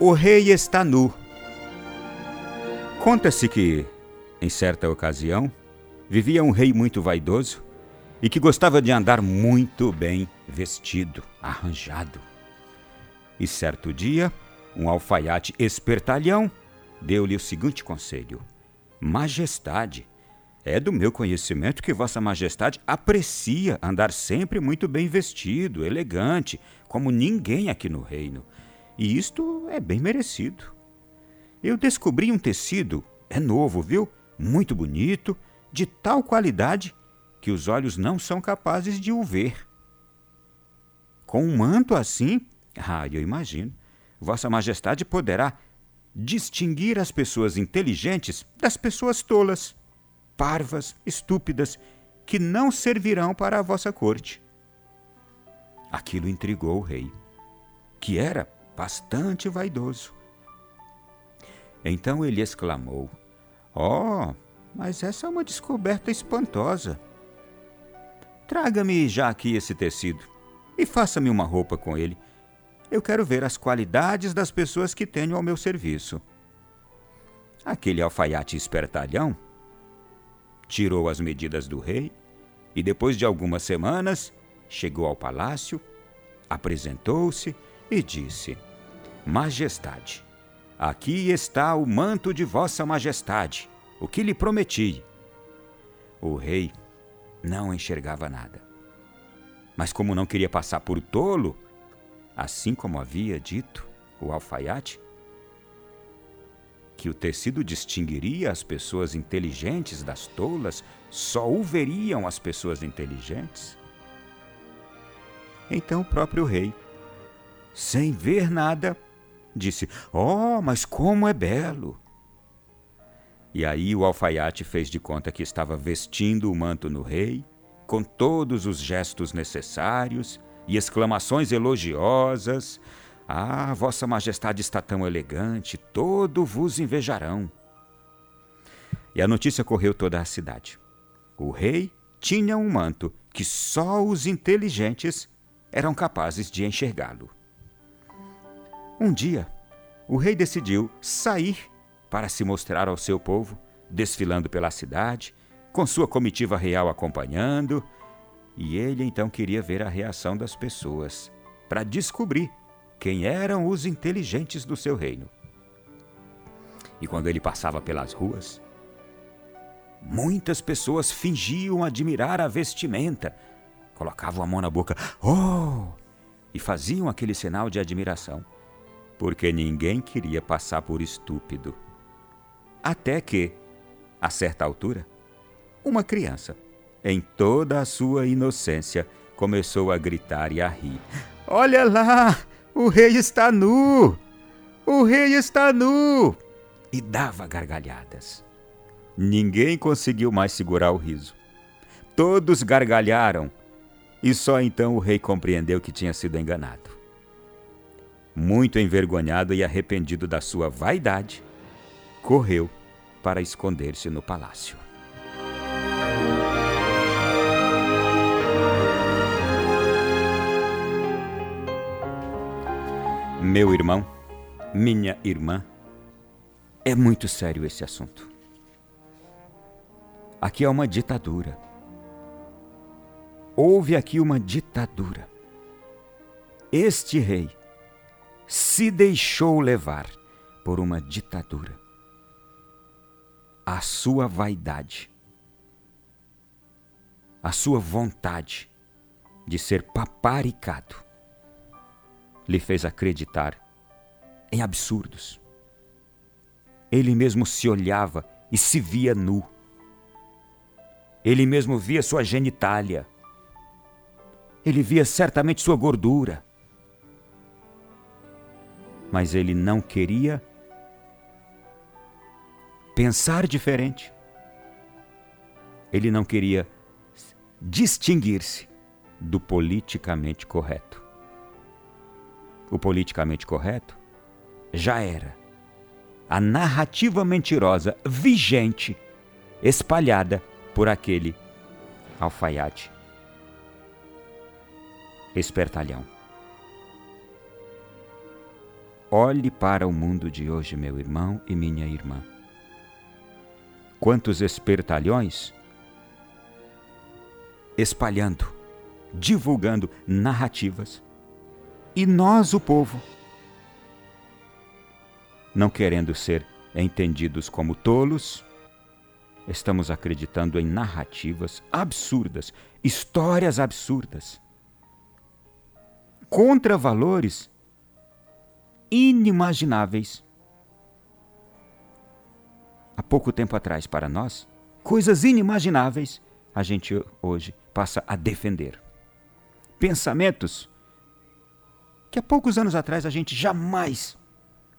O rei está nu. Conta-se que, em certa ocasião, vivia um rei muito vaidoso e que gostava de andar muito bem vestido, arranjado. E certo dia, um alfaiate espertalhão deu-lhe o seguinte conselho: Majestade, é do meu conhecimento que Vossa Majestade aprecia andar sempre muito bem vestido, elegante, como ninguém aqui no reino. E isto é bem merecido. Eu descobri um tecido, é novo, viu? Muito bonito, de tal qualidade que os olhos não são capazes de o ver. Com um manto assim, ah, eu imagino, Vossa Majestade poderá distinguir as pessoas inteligentes das pessoas tolas, parvas, estúpidas, que não servirão para a vossa corte. Aquilo intrigou o rei, que era bastante vaidoso. Então ele exclamou: Oh, mas essa é uma descoberta espantosa. Traga-me já aqui esse tecido e faça-me uma roupa com ele. Eu quero ver as qualidades das pessoas que tenho ao meu serviço. Aquele alfaiate espertalhão tirou as medidas do rei e, depois de algumas semanas, chegou ao palácio, apresentou-se e disse: Majestade, aqui está o manto de Vossa Majestade, o que lhe prometi. O rei não enxergava nada. Mas, como não queria passar por tolo, assim como havia dito o alfaiate, que o tecido distinguiria as pessoas inteligentes das tolas, só o veriam as pessoas inteligentes. Então o próprio rei, sem ver nada, disse: Oh, mas como é belo! E aí o alfaiate fez de conta que estava vestindo o manto no rei, com todos os gestos necessários e exclamações elogiosas, ah, Vossa Majestade está tão elegante, todo vos invejarão. E a notícia correu toda a cidade. O rei tinha um manto que só os inteligentes eram capazes de enxergá-lo. Um dia, o rei decidiu sair para se mostrar ao seu povo, desfilando pela cidade, com sua comitiva real acompanhando, e ele então queria ver a reação das pessoas, para descobrir quem eram os inteligentes do seu reino. E quando ele passava pelas ruas, muitas pessoas fingiam admirar a vestimenta, colocavam a mão na boca, oh! e faziam aquele sinal de admiração, porque ninguém queria passar por estúpido. Até que, a certa altura, uma criança, em toda a sua inocência, começou a gritar e a rir. Olha lá! O rei está nu! O rei está nu! E dava gargalhadas. Ninguém conseguiu mais segurar o riso. Todos gargalharam e só então o rei compreendeu que tinha sido enganado. Muito envergonhado e arrependido da sua vaidade, correu para esconder-se no palácio. Meu irmão, minha irmã, é muito sério esse assunto. Aqui há uma ditadura. Houve aqui uma ditadura. Este rei se deixou levar por uma ditadura. A sua vaidade, a sua vontade de ser paparicado, lhe fez acreditar em absurdos. Ele mesmo se olhava e se via nu. Ele mesmo via sua genitália. Ele via certamente sua gordura. Mas ele não queria pensar diferente. Ele não queria distinguir-se do politicamente correto o politicamente correto, já era. A narrativa mentirosa vigente, espalhada por aquele alfaiate espertalhão. Olhe para o mundo de hoje, meu irmão e minha irmã. Quantos espertalhões espalhando, divulgando narrativas. E nós, o povo, não querendo ser entendidos como tolos, estamos acreditando em narrativas absurdas, histórias absurdas, contra valores inimagináveis. Há pouco tempo atrás, para nós, coisas inimagináveis a gente hoje passa a defender. Pensamentos que há poucos anos atrás a gente jamais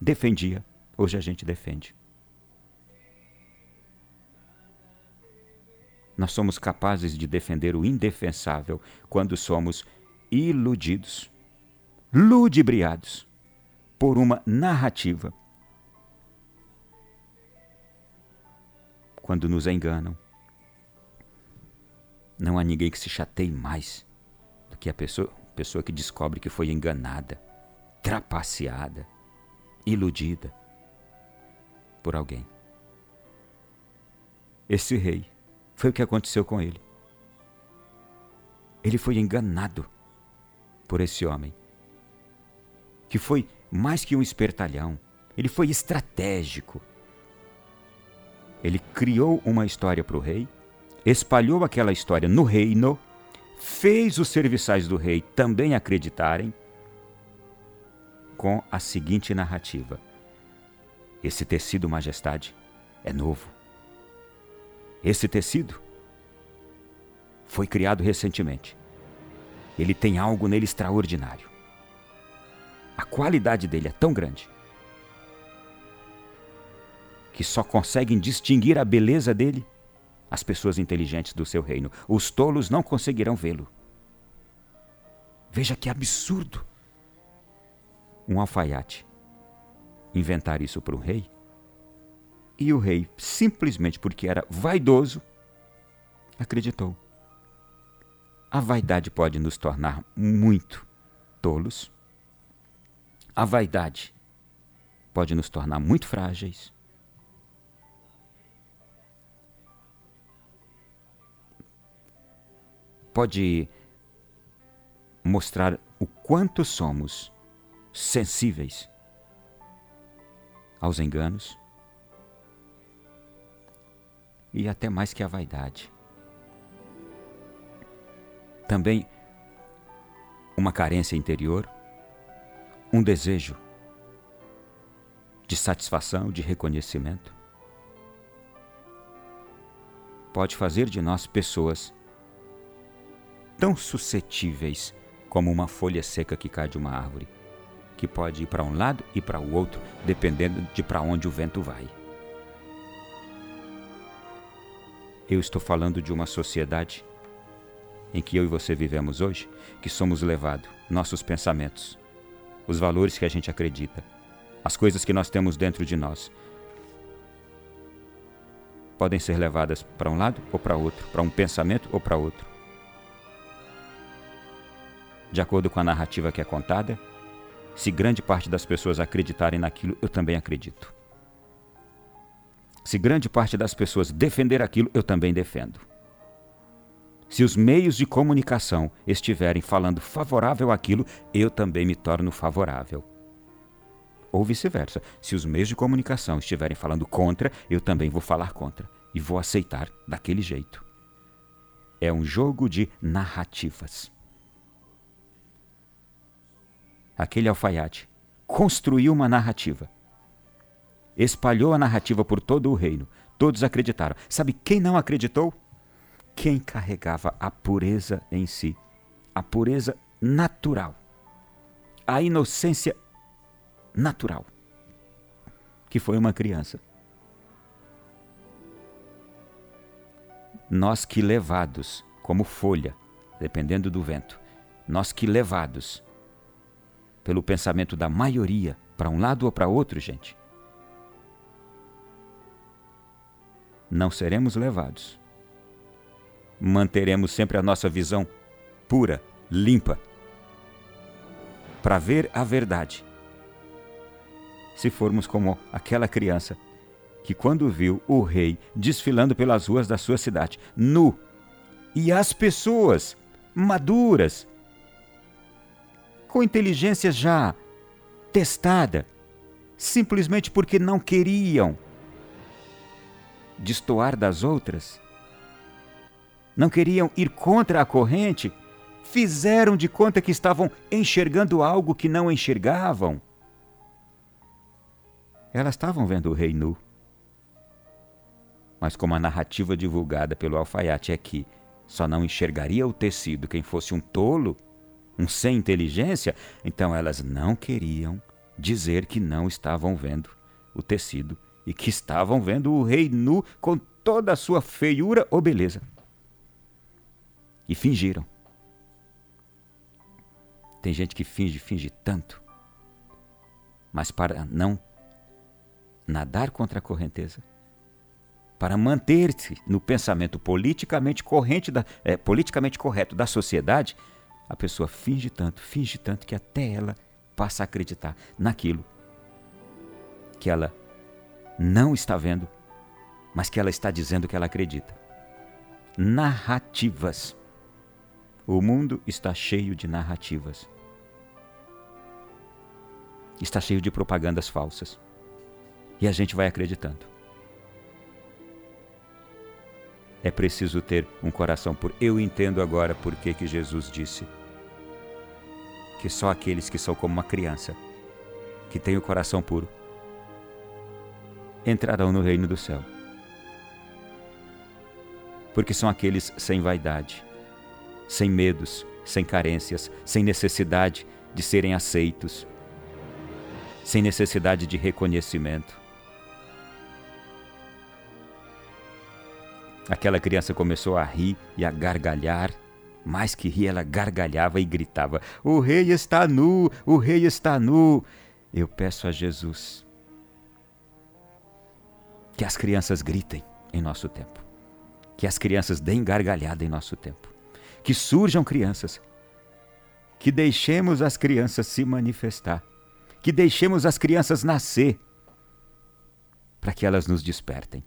defendia, hoje a gente defende. Nós somos capazes de defender o indefensável quando somos iludidos, ludibriados por uma narrativa. Quando nos enganam. Não há ninguém que se chateie mais do que a pessoa, pessoa que descobre que foi enganada, trapaceada, iludida por alguém. Esse rei foi o que aconteceu com ele. Ele foi enganado por esse homem, que foi mais que um espertalhão, ele foi estratégico. Ele criou uma história para o rei, espalhou aquela história no reino, fez os serviçais do rei também acreditarem com a seguinte narrativa: Esse tecido, majestade, é novo. Esse tecido foi criado recentemente. Ele tem algo nele extraordinário. Qualidade dele é tão grande que só conseguem distinguir a beleza dele as pessoas inteligentes do seu reino. Os tolos não conseguirão vê-lo. Veja que absurdo um alfaiate inventar isso para o rei. E o rei, simplesmente porque era vaidoso, acreditou. A vaidade pode nos tornar muito tolos. A vaidade pode nos tornar muito frágeis. Pode mostrar o quanto somos sensíveis aos enganos e até mais que a vaidade. Também uma carência interior, um desejo de satisfação, de reconhecimento, pode fazer de nós pessoas tão suscetíveis como uma folha seca que cai de uma árvore, que pode ir para um lado e para o outro, dependendo de para onde o vento vai. Eu estou falando de uma sociedade em que eu e você vivemos hoje, que somos levados, nossos pensamentos, os valores que a gente acredita, as coisas que nós temos dentro de nós, podem ser levadas para um lado ou para outro, para um pensamento ou para outro. De acordo com a narrativa que é contada, se grande parte das pessoas acreditarem naquilo, eu também acredito. Se grande parte das pessoas defender aquilo, eu também defendo. Se os meios de comunicação estiverem falando favorável àquilo, eu também me torno favorável. Ou vice-versa. Se os meios de comunicação estiverem falando contra, eu também vou falar contra e vou aceitar daquele jeito. É um jogo de narrativas. Aquele alfaiate construiu uma narrativa espalhou a narrativa por todo o reino. Todos acreditaram. Sabe quem não acreditou? Quem carregava a pureza em si, a pureza natural, a inocência natural, que foi uma criança. Nós que levados como folha, dependendo do vento, nós que levados pelo pensamento da maioria para um lado ou para outro, gente, não seremos levados. Manteremos sempre a nossa visão pura, limpa, para ver a verdade. Se formos como aquela criança que, quando viu o rei desfilando pelas ruas da sua cidade, nu, e as pessoas maduras, com inteligência já testada, simplesmente porque não queriam destoar das outras, não queriam ir contra a corrente, fizeram de conta que estavam enxergando algo que não enxergavam. Elas estavam vendo o rei nu. Mas como a narrativa divulgada pelo alfaiate é que só não enxergaria o tecido quem fosse um tolo, um sem inteligência, então elas não queriam dizer que não estavam vendo o tecido e que estavam vendo o rei nu com toda a sua feiura ou beleza. E fingiram. Tem gente que finge, finge tanto, mas para não nadar contra a correnteza, para manter-se no pensamento politicamente corrente da, é, politicamente correto da sociedade, a pessoa finge tanto, finge tanto que até ela passa a acreditar naquilo que ela não está vendo, mas que ela está dizendo que ela acredita. Narrativas. O mundo está cheio de narrativas. Está cheio de propagandas falsas. E a gente vai acreditando. É preciso ter um coração por. Eu entendo agora por que, que Jesus disse que só aqueles que são como uma criança, que têm o coração puro, entrarão no reino do céu. Porque são aqueles sem vaidade, sem medos, sem carências, sem necessidade de serem aceitos, sem necessidade de reconhecimento Aquela criança começou a rir e a gargalhar. Mais que rir, ela gargalhava e gritava: O rei está nu! O rei está nu! Eu peço a Jesus que as crianças gritem em nosso tempo, que as crianças deem gargalhada em nosso tempo, que surjam crianças, que deixemos as crianças se manifestar, que deixemos as crianças nascer, para que elas nos despertem.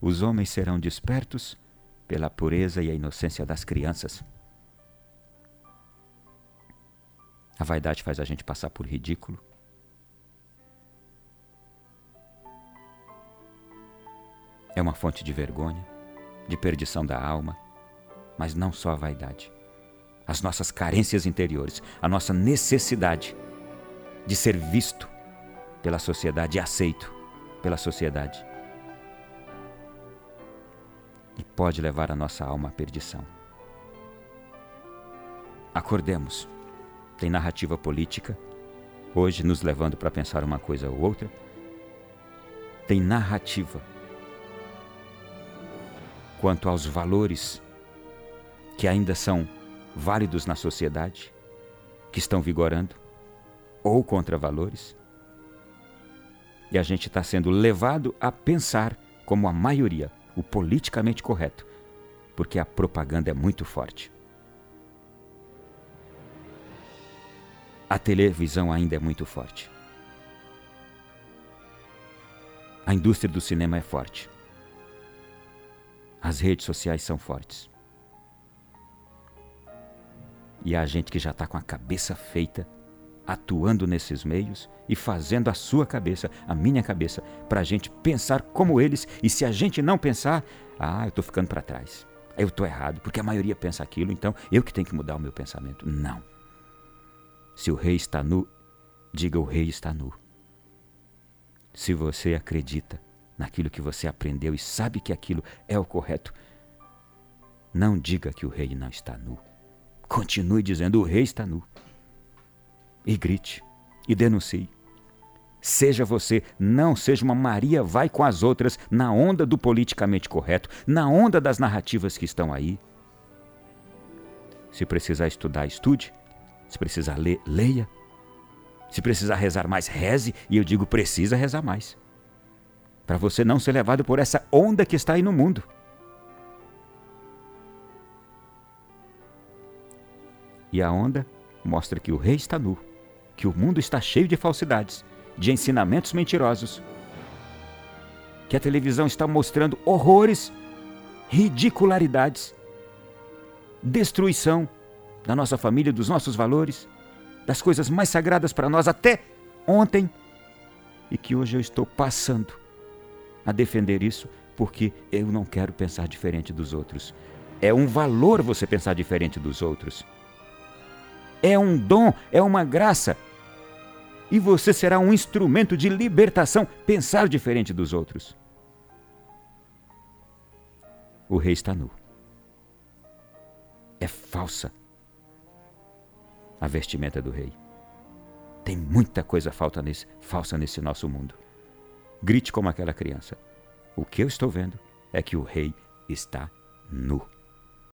Os homens serão despertos pela pureza e a inocência das crianças. A vaidade faz a gente passar por ridículo. É uma fonte de vergonha, de perdição da alma, mas não só a vaidade. As nossas carências interiores, a nossa necessidade de ser visto pela sociedade e aceito pela sociedade e pode levar a nossa alma à perdição. Acordemos. Tem narrativa política, hoje nos levando para pensar uma coisa ou outra. Tem narrativa quanto aos valores que ainda são válidos na sociedade, que estão vigorando, ou contra valores. E a gente está sendo levado a pensar como a maioria o politicamente correto, porque a propaganda é muito forte. A televisão ainda é muito forte. A indústria do cinema é forte. As redes sociais são fortes. E há gente que já está com a cabeça feita atuando nesses meios e fazendo a sua cabeça, a minha cabeça, para a gente pensar como eles. E se a gente não pensar, ah, eu estou ficando para trás. Eu estou errado, porque a maioria pensa aquilo, então eu que tenho que mudar o meu pensamento. Não. Se o rei está nu, diga o rei está nu. Se você acredita naquilo que você aprendeu e sabe que aquilo é o correto, não diga que o rei não está nu. Continue dizendo: o rei está nu e grite e denuncie. Seja você, não seja uma Maria vai com as outras na onda do politicamente correto, na onda das narrativas que estão aí. Se precisar estudar, estude. Se precisar ler, leia. Se precisar rezar mais, reze. E eu digo, precisa rezar mais. Para você não ser levado por essa onda que está aí no mundo. E a onda mostra que o rei está nu que o mundo está cheio de falsidades de ensinamentos mentirosos. Que a televisão está mostrando horrores, ridicularidades, destruição da nossa família, dos nossos valores, das coisas mais sagradas para nós até ontem e que hoje eu estou passando a defender isso porque eu não quero pensar diferente dos outros. É um valor você pensar diferente dos outros. É um dom, é uma graça. E você será um instrumento de libertação, pensar diferente dos outros. O rei está nu. É falsa a vestimenta do rei. Tem muita coisa falta nesse, falsa nesse nosso mundo. Grite como aquela criança. O que eu estou vendo é que o rei está nu.